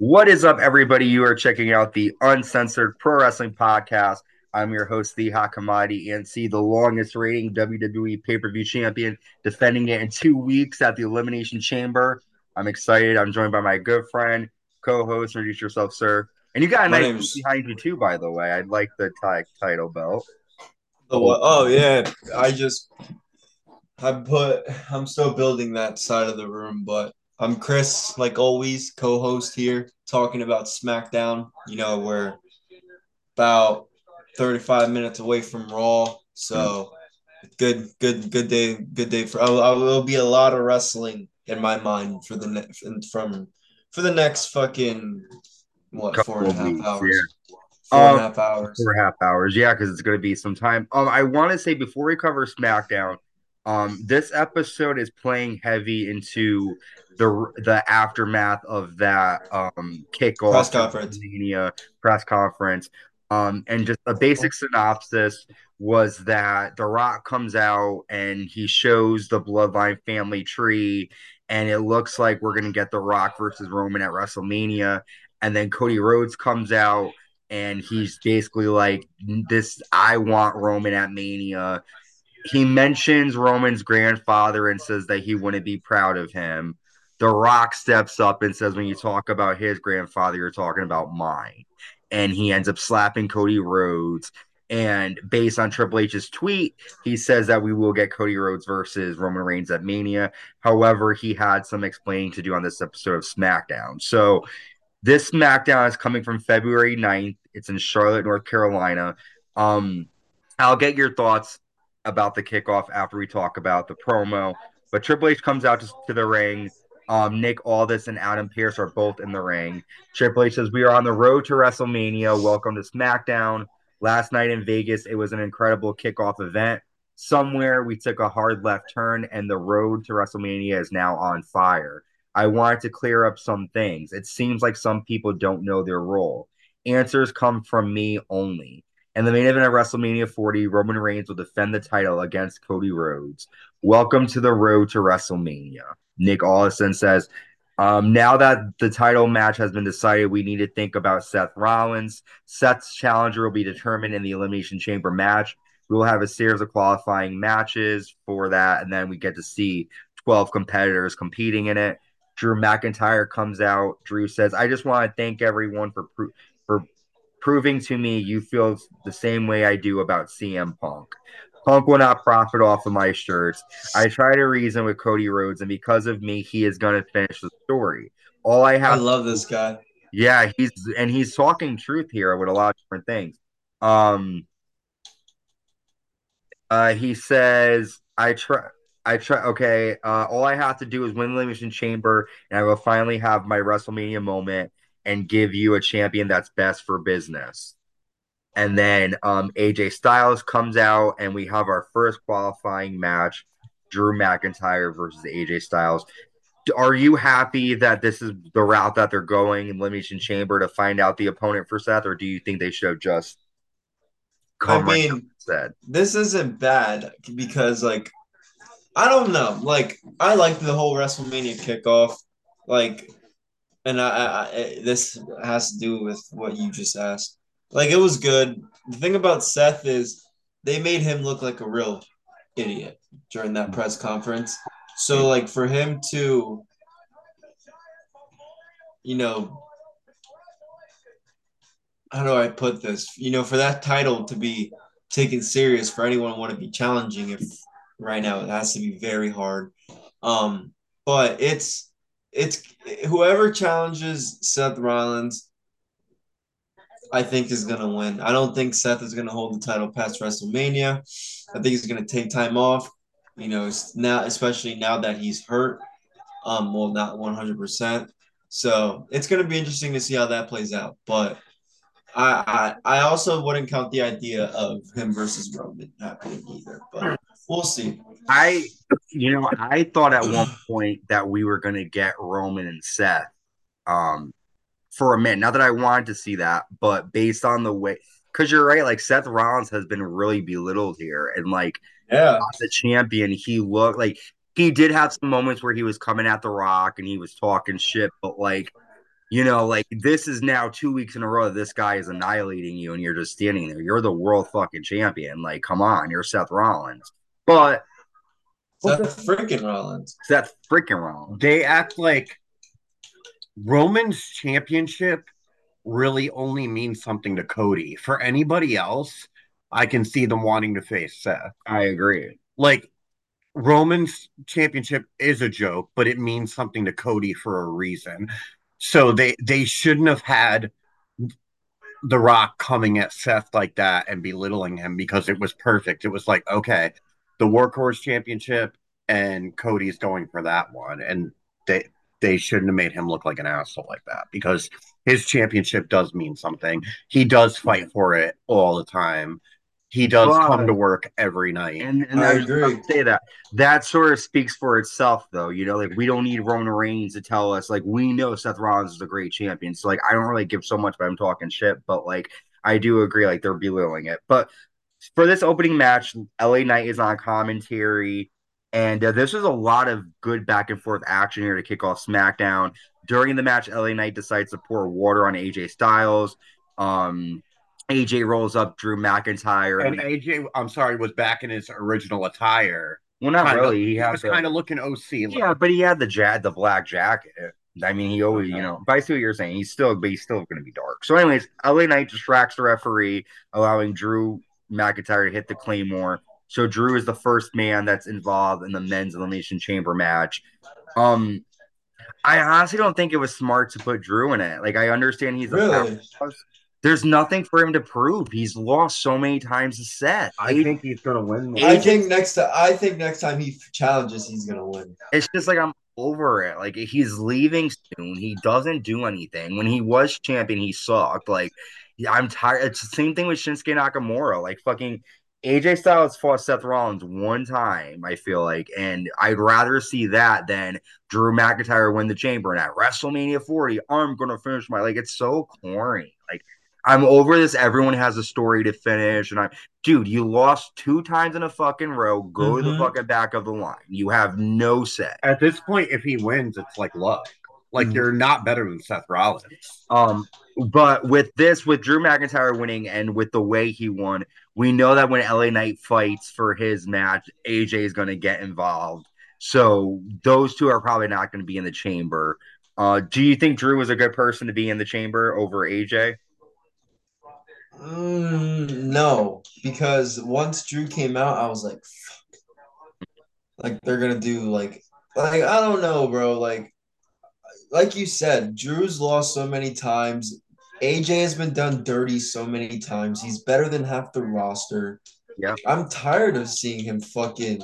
What is up, everybody? You are checking out the Uncensored Pro Wrestling Podcast. I'm your host, the Commodity, and see the longest reigning WWE pay per view champion defending it in two weeks at the Elimination Chamber. I'm excited. I'm joined by my good friend, co host. Introduce yourself, sir. And you got a My nice name's- behind you, too, by the way. I like the ti- title belt. Oh yeah, I just I put I'm still building that side of the room, but I'm Chris, like always, co-host here, talking about SmackDown. You know, we're about 35 minutes away from Raw, so good, good, good day, good day for. Oh, I will be a lot of wrestling in my mind for the next from for the next fucking what Couple four and a half weeks, hours. yeah. Four and Um, a half hours. Four and a half hours, yeah, because it's going to be some time. Um, I want to say before we cover SmackDown, um, this episode is playing heavy into the the aftermath of that um kickoff Press conference. WrestleMania press conference. Um, and just a basic synopsis was that The Rock comes out and he shows the Bloodline family tree, and it looks like we're gonna get The Rock versus Roman at WrestleMania. And then Cody Rhodes comes out and he's basically like, "This, I want Roman at Mania." He mentions Roman's grandfather and says that he wouldn't be proud of him. The Rock steps up and says, "When you talk about his grandfather, you're talking about mine." And he ends up slapping Cody Rhodes. And based on Triple H's tweet, he says that we will get Cody Rhodes versus Roman Reigns at Mania. However, he had some explaining to do on this episode of SmackDown. So this SmackDown is coming from February 9th. It's in Charlotte, North Carolina. Um, I'll get your thoughts about the kickoff after we talk about the promo. But Triple H comes out to, to the ring. Um, Nick Aldis and Adam Pearce are both in the ring. Triple H says, We are on the road to WrestleMania. Welcome to SmackDown. Last night in Vegas, it was an incredible kickoff event. Somewhere we took a hard left turn, and the road to WrestleMania is now on fire. I wanted to clear up some things. It seems like some people don't know their role. Answers come from me only. And the main event of WrestleMania 40, Roman Reigns will defend the title against Cody Rhodes. Welcome to the road to WrestleMania. Nick Aldis says, um, now that the title match has been decided, we need to think about Seth Rollins. Seth's challenger will be determined in the Elimination Chamber match. We will have a series of qualifying matches for that, and then we get to see 12 competitors competing in it. Drew McIntyre comes out. Drew says, I just want to thank everyone for pro- proving to me you feel the same way I do about CM Punk. Punk will not profit off of my shirts. I try to reason with Cody Rhodes, and because of me, he is going to finish the story. All I have. I love this guy. yeah, he's and he's talking truth here with a lot of different things. Um, uh, he says, "I try." I try. Okay. Uh, all I have to do is win the Elimination Chamber, and I will finally have my WrestleMania moment and give you a champion that's best for business. And then um, AJ Styles comes out, and we have our first qualifying match: Drew McIntyre versus AJ Styles. Are you happy that this is the route that they're going in Elimination Chamber to find out the opponent for Seth, or do you think they should have just come I mean, and said? this isn't bad because like I don't know, like I like the whole WrestleMania kickoff, like, and I, I, this has to do with what you just asked. Like it was good. The thing about Seth is they made him look like a real idiot during that press conference. So like for him to, you know, how do I put this? You know, for that title to be taken serious for anyone want to be challenging if right now it has to be very hard. Um, but it's it's whoever challenges Seth Rollins, I think is gonna win. I don't think Seth is gonna hold the title past WrestleMania. I think he's gonna take time off. You know, now especially now that he's hurt. Um, well, not one hundred percent. So it's gonna be interesting to see how that plays out. But I, I I also wouldn't count the idea of him versus Roman happening either, but we'll see. I, you know, I thought at one point that we were going to get Roman and Seth um, for a minute. Not that I wanted to see that, but based on the way, because you're right, like Seth Rollins has been really belittled here. And like Yeah, the champion, he looked like he did have some moments where he was coming at The Rock and he was talking shit, but like You know, like this is now two weeks in a row this guy is annihilating you and you're just standing there. You're the world fucking champion. Like, come on, you're Seth Rollins. But Seth freaking Rollins. Seth freaking Rollins. They act like Roman's championship really only means something to Cody. For anybody else, I can see them wanting to face Seth. I agree. Like Roman's championship is a joke, but it means something to Cody for a reason. So they they shouldn't have had The Rock coming at Seth like that and belittling him because it was perfect. It was like, okay, the Workhorse Championship and Cody's going for that one, and they they shouldn't have made him look like an asshole like that because his championship does mean something. He does fight for it all the time. He does But- come to work every night. And, and I I agree. about to say that that sort of speaks for itself, though. You know, like we don't need Roman Reigns to tell us. Like we know Seth Rollins is a great champion, so like I don't really give so much by him talking shit, but like I do agree, like they're belittling it. But for this opening match, LA Knight is on commentary, and uh, this was a lot of good back and forth action here to kick off SmackDown. During the match, LA Knight decides to pour water on AJ Styles. Um, AJ rolls up Drew McIntyre, And AJ, I'm sorry, was back in his original attire. well, not Kinda- really. He, He was kind of looking OC. like. Yeah, but he had the ja- the black jacket. I mean, he always, you know, but I see what you're saying. He's still, but he's still going to be dark. So, anyways, LA Knight distracts the referee, allowing Drew McIntyre to hit the Claymore. So Drew is the first man that's involved in the men's elimination chamber match. Um, I honestly don't think it was smart to put Drew in it. Like, I understand he's a There's nothing for him to prove. He's lost so many times to Seth. I think he's gonna win. Eight- I think next time I think next time he challenges, he's gonna win. It's just like I'm over it. Like he's leaving soon. He doesn't do anything. When he was champion, he sucked. Like I'm tired. It's the same thing with Shinsuke Nakamura. Like fucking AJ Styles fought Seth Rollins one time. I feel like, and I'd rather see that than Drew McIntyre win the Chamber. And at WrestleMania 40, I'm gonna finish my like. It's so corny. Like I'm over this. Everyone has a story to finish, and I'm dude. You lost two times in a fucking row. Go to the Mhm. fucking back of the line. You have no say. At this point, if he wins, it's like luck. Like Mhm. you're not better than Seth Rollins. Um, but with this, with Drew McIntyre winning and with the way he won, we know that when LA Knight fights for his match, AJ is going to get involved. So those two are probably not going to be in the chamber. Uh, do you think Drew was a good person to be in the chamber over AJ? Mm, no, because once Drew came out, I was like, fuck. Like they're gonna do like like I don't know, bro. Like like you said, Drew's lost so many times. AJ has been done dirty so many times. He's better than half the roster. Yeah. I'm tired of seeing him fucking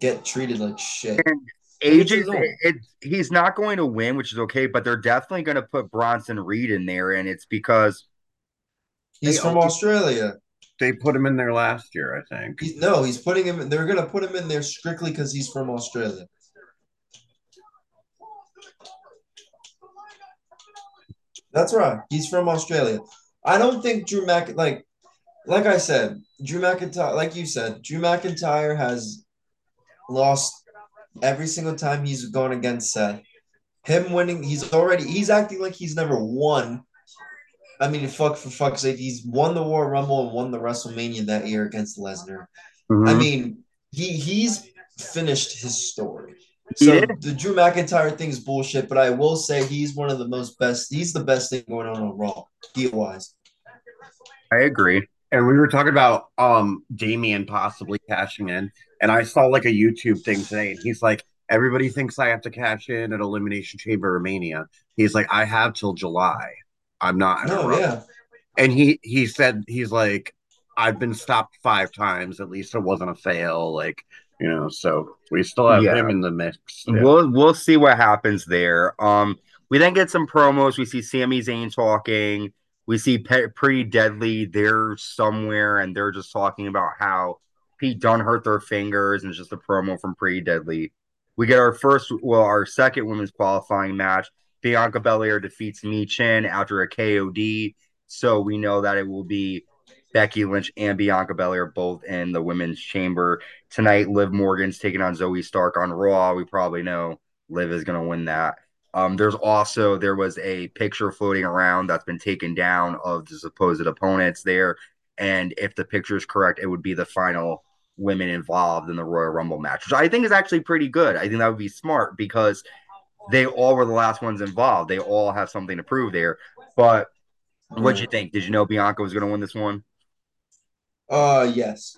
get treated like shit. AJ, It's alone. it, he's not going to win, which is okay, but they're definitely going to put Bronson Reed in there, and it's because He's from always- Australia. They put him in there last year, I think. He's, no, he's putting him. They're gonna put him in there strictly because he's from Australia. That's right. He's from Australia. I don't think Drew Mc like, like I said, Drew McIntyre. Like you said, Drew McIntyre has lost every single time he's gone against Seth. Him winning, he's already he's acting like he's never won. I mean, fuck for fuck's sake, he's won the War Rumble and won the WrestleMania that year against Lesnar. Mm-hmm. I mean, he he's finished his story. He So the Drew McIntyre thing is bullshit, but I will say he's one of the most best. He's the best thing going on on Raw, heel wise. I agree. And we were talking about um Damian possibly cashing in, and I saw like a YouTube thing today, and he's like, everybody thinks I have to cash in at Elimination Chamber or Mania. He's like, I have till July. I'm not. No, rush." yeah, And he he said he's like, I've been stopped five times. At least it wasn't a fail. Like you know, so we still have Yeah. him in the mix. Yeah. We'll we'll see what happens there. Um, we then get some promos. We see Sami Zayn talking. We see Pe- Pretty Deadly. They're somewhere, and they're just talking about how Pete Dunne hurt their fingers, and it's just a promo from Pretty Deadly. We get our first, well, our second women's qualifying match. Bianca Belair defeats Michin after a KOD, so we know that it will be Becky Lynch and Bianca Belair both in the women's chamber tonight. Liv Morgan's taking on Zoey Stark on Raw. We probably know Liv is going to win that. Um, there's also there was a picture floating around that's been taken down of the supposed opponents there, and if the picture is correct, it would be the final women involved in the Royal Rumble match, which I think is actually pretty good. I think that would be smart because they all were the last ones involved. They all have something to prove there. But what'd you think? Did you know Bianca was going to win this one? Uh, yes.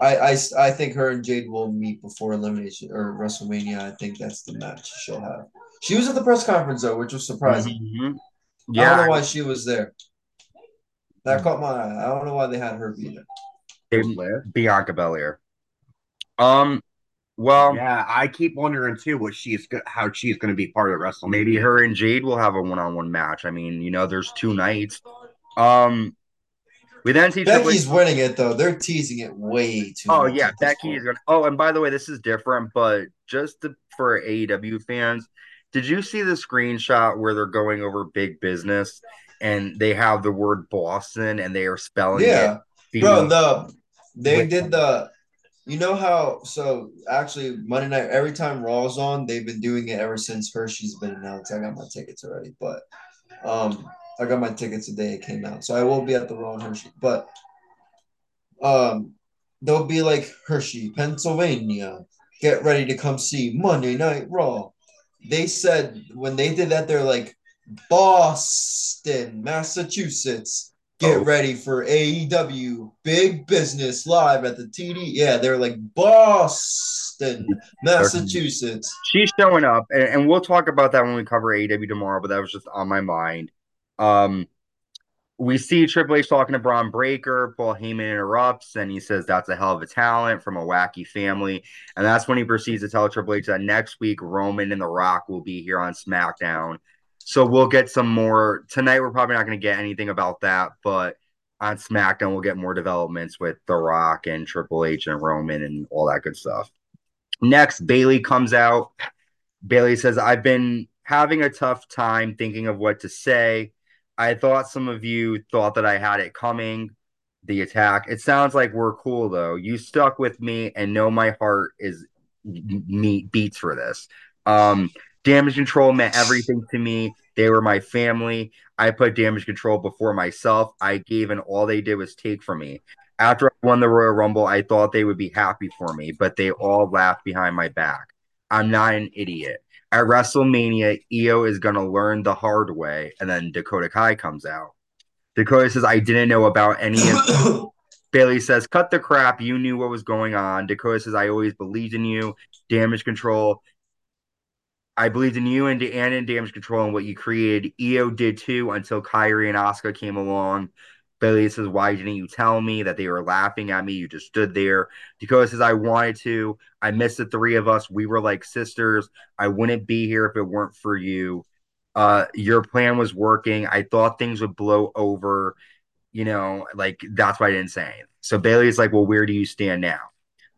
I, I, I think her and Jade will meet before elimination or WrestleMania. I think that's the match she'll have. She was at the press conference though, which was surprising. Mm-hmm. Yeah, I don't know why she was there. That caught my eye. I don't know why they had her be there. Bianca Belair. Um, well, yeah, I keep wondering too what she's how she's going to be part of WrestleMania. Maybe her and Jade will have a one-on-one match. I mean, you know, there's two nights. Um, we then see Becky's winning it though. They're teasing it way too. Much. Oh yeah, Becky is going. to Oh, and by the way, this is different, but just to, for AEW fans, did you see the screenshot where they're going over big business and they have the word Boston and they are spelling yeah. it? Bro, the they did the you know how so actually Monday night every time Raw's on, they've been doing it ever since Hershey's been announced. I got my tickets already, but um I got my tickets the day it came out. So I will be at the Raw in Hershey. But um they'll be like Hershey, Pennsylvania. Get ready to come see Monday Night Raw. They said when they did that, they're like Boston, Massachusetts. Get oh. ready for AEW Big Business live at the TD. Yeah, they're like Boston, Massachusetts. She's showing up, and, and we'll talk about that when we cover AEW tomorrow. But that was just on my mind. Um, we see Triple H talking to Bron Breakker. Paul Heyman interrupts and he says that's a hell of a talent from a wacky family. And that's when he proceeds to tell Triple H that next week Roman and The Rock will be here on SmackDown. So we'll get some more tonight. We're probably not going to get anything about that, but on SmackDown we'll get more developments with The Rock and Triple H and Roman and all that good stuff. Next, Bayley comes out. Bayley says, I've been having a tough time thinking of what to say. I thought some of you thought that I had it coming, the attack. It sounds like we're cool though. You stuck with me and know my heart is me beats for this. Um, Damage CTRL meant everything to me. They were my family. I put Damage CTRL before myself. I gave and all they did was take from me. After I won the Royal Rumble, I thought they would be happy for me, but they all laughed behind my back. I'm not an idiot at WrestleMania, Io is going to learn the hard way, and then Dakota Kai comes out. Dakota says, I didn't know about any of Bayley says, cut the crap. You knew what was going on. Dakota says, I always believed in you. Damage CTRL. I believed in you and, and in Damage CTRL and what you created. Io did too until Kairi and Asuka came along. Bayley says, Why didn't you tell me that they were laughing at me? You just stood there. Dakota says, I wanted to. I missed the three of us. We were like sisters. I wouldn't be here if it weren't for you. Uh, your plan was working. I thought things would blow over. You know, like that's why I didn't say anything. So Bayley's like, Well, where do you stand now?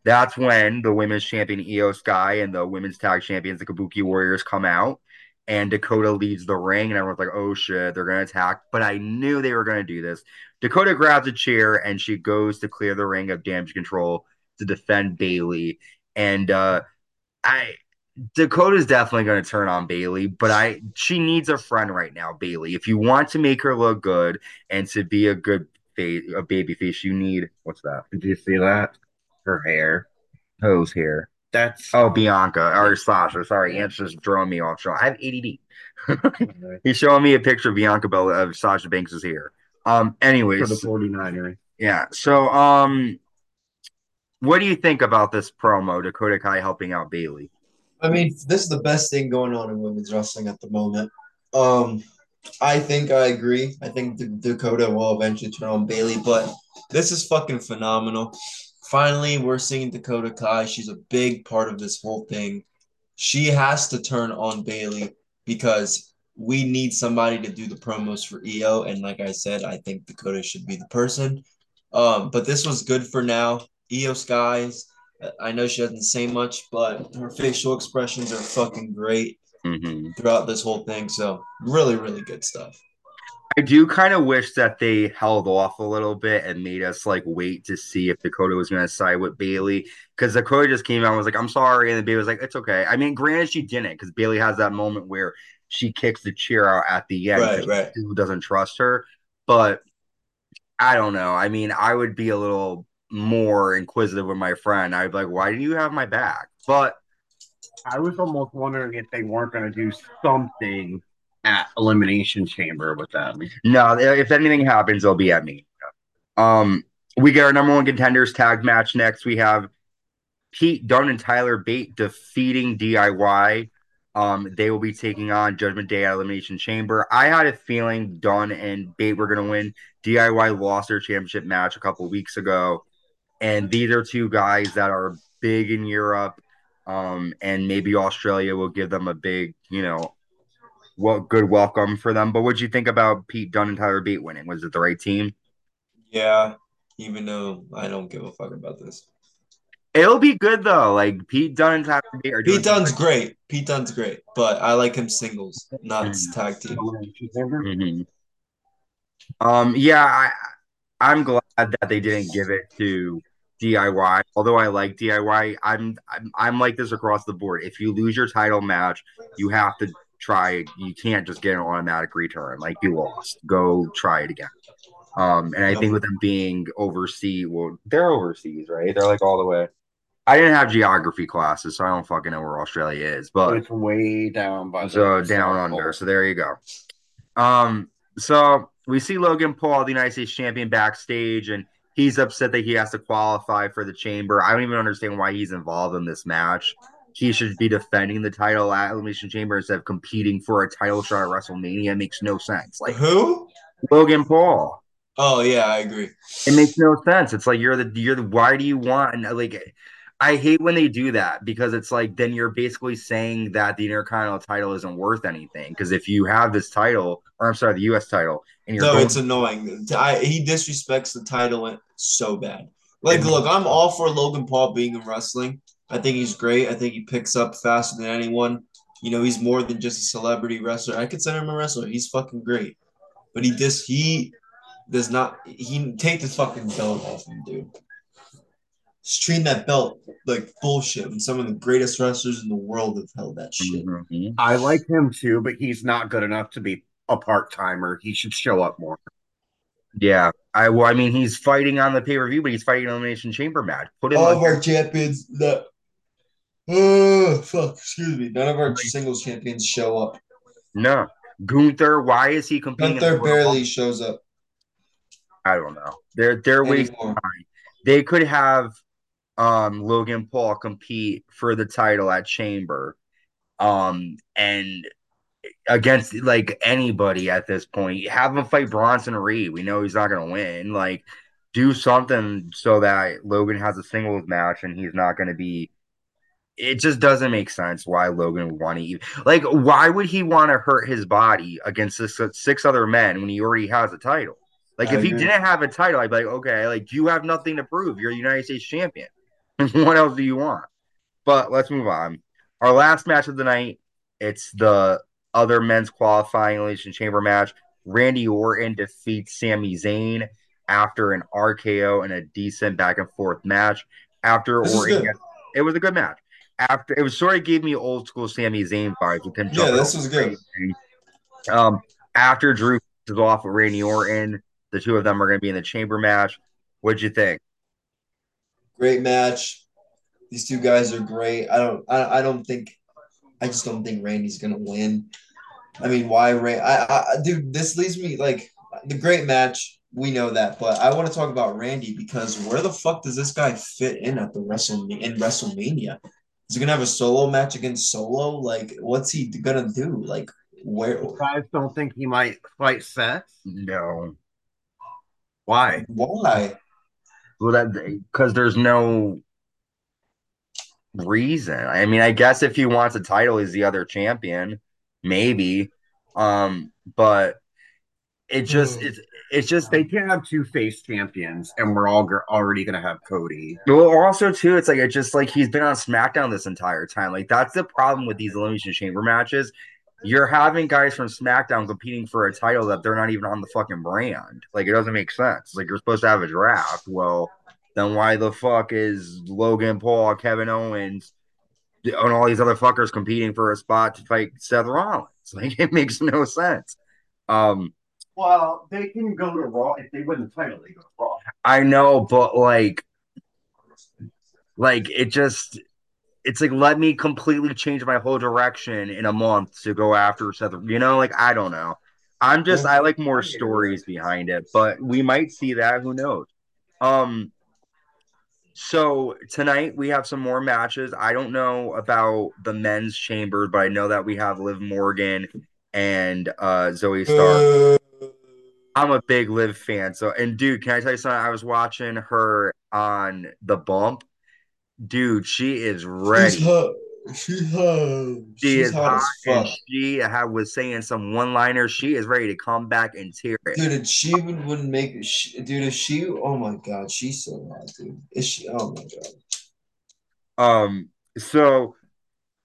That's when the women's champion Io Sky and the women's tag champions, the Kabuki Warriors, come out and Dakota leads the ring, and everyone's like, "Oh shit, they're gonna attack!" But I knew they were gonna do this. Dakota grabs a chair and she goes to clear the ring of Damage CTRL to defend Bayley, and uh, I Dakota's definitely to turn on Bayley, but I she needs a friend right now, Bayley. If you want to make her look good and to be a good face, a baby face, you need what's that? Did you see that? Her hair. Whose hair? That's oh Bianca or Sasha. Sorry, Ant's just throwing me off. Show. I have ADD. He's showing me a picture of Bianca Bella of Sasha Banks is here. Um. Anyways, for the 49er. Yeah. So um, what do you think about this promo? Dakota Kai helping out Bayley. I mean, this is the best thing going on in women's wrestling at the moment. Um, I think I agree. I think D- Dakota will eventually turn on Bayley, but this is fucking phenomenal. Finally, we're seeing Dakota Kai. She's a big part of this whole thing. She has to turn on Bayley because we need somebody to do the promos for Io. And like I said, I think Dakota should be the person. Um, but this was good for now. Io Sky's. I know she doesn't say much, but her facial expressions are fucking great mm-hmm. throughout this whole thing. So really, really good stuff. I do kind of wish that they held off a little bit and made us like wait to see if Dakota was going to side with Bayley because Dakota just came out and was like, "I'm sorry," and then Bayley was like, "It's okay." I mean, granted, she didn't because Bayley has that moment where she kicks the chair out at the end. Right, right. Who doesn't trust her? But I don't know. I mean, I would be a little more inquisitive with my friend. I'd be like, "Why do you have my back?" But I was almost wondering if they weren't going to do something at Elimination Chamber with them. No, if anything happens, it'll be at me. Um, we get our number one contenders tag match next. We have Pete Dunne and Tyler Bate defeating DIY. Um, they will be taking on Judgment Day at Elimination Chamber. I had a feeling Dunne and Bate were going to win. DIY lost their championship match a couple weeks ago, and these are two guys that are big in Europe. Um, and maybe Australia will give them a big, you know, what good welcome for them. But what'd you think about Pete Dunne and Tyler Bate winning? Was it the right team? Yeah, even though I don't give a fuck about this. It'll be good though. Like Pete Dunne and Tyler Bate are Pete Dunne's great. Pete Dunne's great, but I like him singles, not Mhm. tag team. Mhm. Um, yeah, I, I'm glad that they didn't give it to DIY. Although I like DIY, I'm, I'm I'm like this across the board. If you lose your title match, you have to try. You can't just get an automatic return. Like you lost, go try it again. Um, and I think with them being overseas, well, they're overseas, right? They're like all the way. I didn't have geography classes, so I don't fucking know where Australia is. But It's way down by so down under. So there you go. Um, so we see Logan Paul, the United States champion, backstage, and he's upset that he has to qualify for the chamber. I don't even understand why he's involved in this match. He should be defending the title at Elimination Chamber instead of competing for a title shot at WrestleMania. It makes no sense. Like Who? Logan Paul. Oh yeah, I agree. It makes no sense. It's like you're the you're the why do you want and like I hate when they do that because it's like then you're basically saying that the Intercontinental title isn't worth anything. Because if you have this title, or I'm sorry, the US title, and you're No, going, it's annoying. I, he disrespects the title so bad. Like, look, I'm all for Logan Paul being in wrestling. I think he's great. I think he picks up faster than anyone. You know, he's more than just a celebrity wrestler. I consider him a wrestler. He's fucking great. But he just he does not he take this fucking belt off him, dude. He's treating that belt like bullshit when some of the greatest wrestlers in the world have held that shit. Mhm. I like him too, but he's not good enough to be a part timer. He should show up more. yeah. I well, I mean, he's fighting on the pay per view, but he's fighting an elimination chamber match. Put him All on of our champions that oh fuck, excuse me. None of our singles champions show up. no Gunther. Why is he competing? in Gunther barely shows up I don't know. They're they're wasting time. They could have um Logan Paul compete for the title at Chamber. Um and against like anybody at this point. Have him fight Bronson Reed. We know he's not gonna win. Like do something so that Logan has a singles match and he's not gonna be it just doesn't make sense why Logan would want to even like why would he want to hurt his body against six, six other men when he already has a title? Like I if he didn't have a title, I'd be like, okay, like you have nothing to prove. You're the United States champion. what else do you want? But let's move on. Our last match of the night, it's the other men's qualifying elimination chamber match. Randy Orton defeats Sami Zayn after an RKO and a decent back and forth match. After This Orton, gets- it was a good match. After it was sort of gave me old school Sami Zayn vibes with him. Yeah, this was good. Um, after Drew is off with Randy Orton, the two of them are going to be in the chamber match. What'd you think? Great match. These two guys are great. I don't I, I don't think I just don't think Randy's gonna win. I mean, why Ray? I, I dude, this leaves me like the great match. We know that, but I want to talk about Randy because where the fuck does this guy fit in at the Wrestle in WrestleMania? Is he gonna have a solo match against Solo? Like, what's he gonna do? Like, where? You guys don't think he might fight Seth? No. Why? Why? Well, that because there's no reason. I mean, I guess if he wants a title, he's the other champion, maybe. Um, but it just Hmm. it's it's just They can't have two face champions, and we're all gr- already gonna have Cody. Well, also too, it's like it's just like he's been on SmackDown this entire time. Like that's the problem with these elimination chamber matches. you're having guys from SmackDown competing for a title that they're not even on the fucking brand. Like it doesn't make sense. Like you're supposed to have a draft. Well, then why the fuck is Logan Paul, Kevin Owens, and all these other fuckers competing for a spot to fight Seth Rollins? Like it makes no sense. Um, well, they can go to Raw if they win the title. They go to Raw. I know, but like, like it just it's like let me completely change my whole direction in a month to go after Seth. You know, like I don't know. I'm just I like more stories behind it, but we might see that. Who knows? Um. So tonight we have some more matches. I don't know about the men's chamber, but I know that we have Liv Morgan and uh Zoey Stark. I'm a big Liv fan. So and dude, can I tell you something? I was watching her on the bump. Dude, she is ready. She's hot. She's hot. She She's is hot hot, as fuck. she ha- was saying some one-liners. She is ready to come back and tear it. Dude, if she would, wouldn't make she, dude, if she, oh my god, she's so hot, dude. Is she? Oh my god. Um, so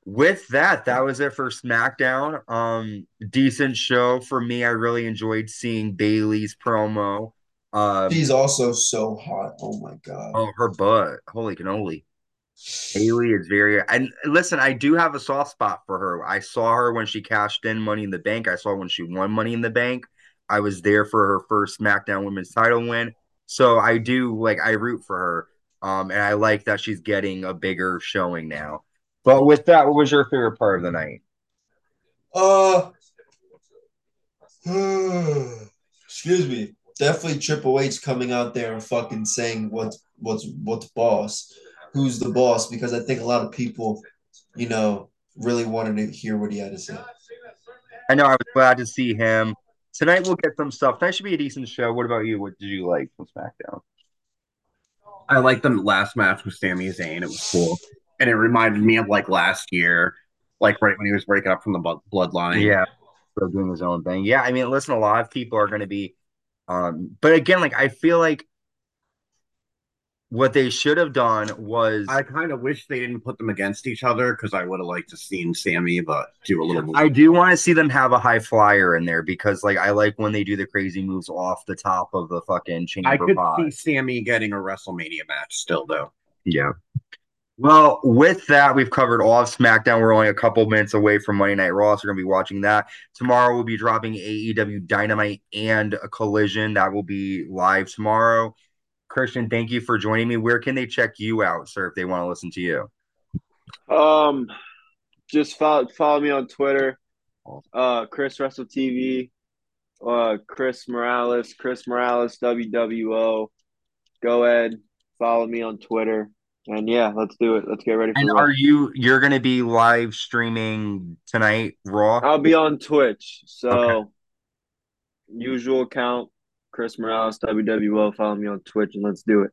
with that, that was it for SmackDown. Um, decent show for me. I really enjoyed seeing Bayley's promo. Um, She's also so hot. Oh my god. oh, her butt, holy cannoli. Bayley is very and listen, I do have a soft spot for her. I saw her when she cashed in Money in the Bank. I saw when she won Money in the Bank. I was there for her first SmackDown Women's Title win. So I do like I root for her. Um, and I like that she's getting a bigger showing now. But with that, what was your favorite part of the night? Uh, excuse me. Definitely Triple H coming out there and fucking saying what's what's what's boss, who's the boss, because I think a lot of people, you know, really wanted to hear what he had to say. I know I was glad to see him. Tonight we'll get some stuff. Tonight should be a decent show. What about you? What did you like from SmackDown? I liked the last match with Sami Zayn. It was cool, and it reminded me of like last year, like right when he was breaking up from the bloodline. Yeah, still doing his own thing. Yeah, I mean, listen, a lot of people are going to be, um, but again, like I feel like what they should have done was I kind of wish they didn't put them against each other because I would have liked to seen Sami, but do a little. Move. I do want to see them have a high flyer in there because, like, I like when they do the crazy moves off the top of the fucking chamber I could pod. see Sami getting a WrestleMania match still, though. Yeah. Well, with that, we've covered all of SmackDown. We're only a couple minutes away from Monday Night Raw, so we're going to be watching that. Tomorrow, we'll be dropping AEW Dynamite and a Collision. That will be live tomorrow. Christian, thank you for joining me. Where can they check you out, sir, if they want to listen to you? Um, just follow follow me on Twitter, uh, Chris Russell TV, uh, Chris Morales, Chris Morales WWO. Go ahead, follow me on Twitter, and yeah, let's do it. Let's get ready for And are you you're going to be live streaming tonight, Raw? I'll be on Twitch, so Okay. usual account, Chris Morales WWO. Follow me on Twitch, and let's do it.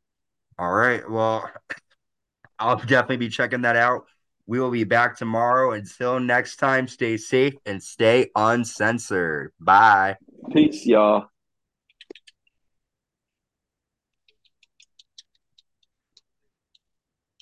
All right. Well, I'll definitely be checking that out. We will be back tomorrow. Until next time, stay safe and stay uncensored. Bye. Peace, y'all.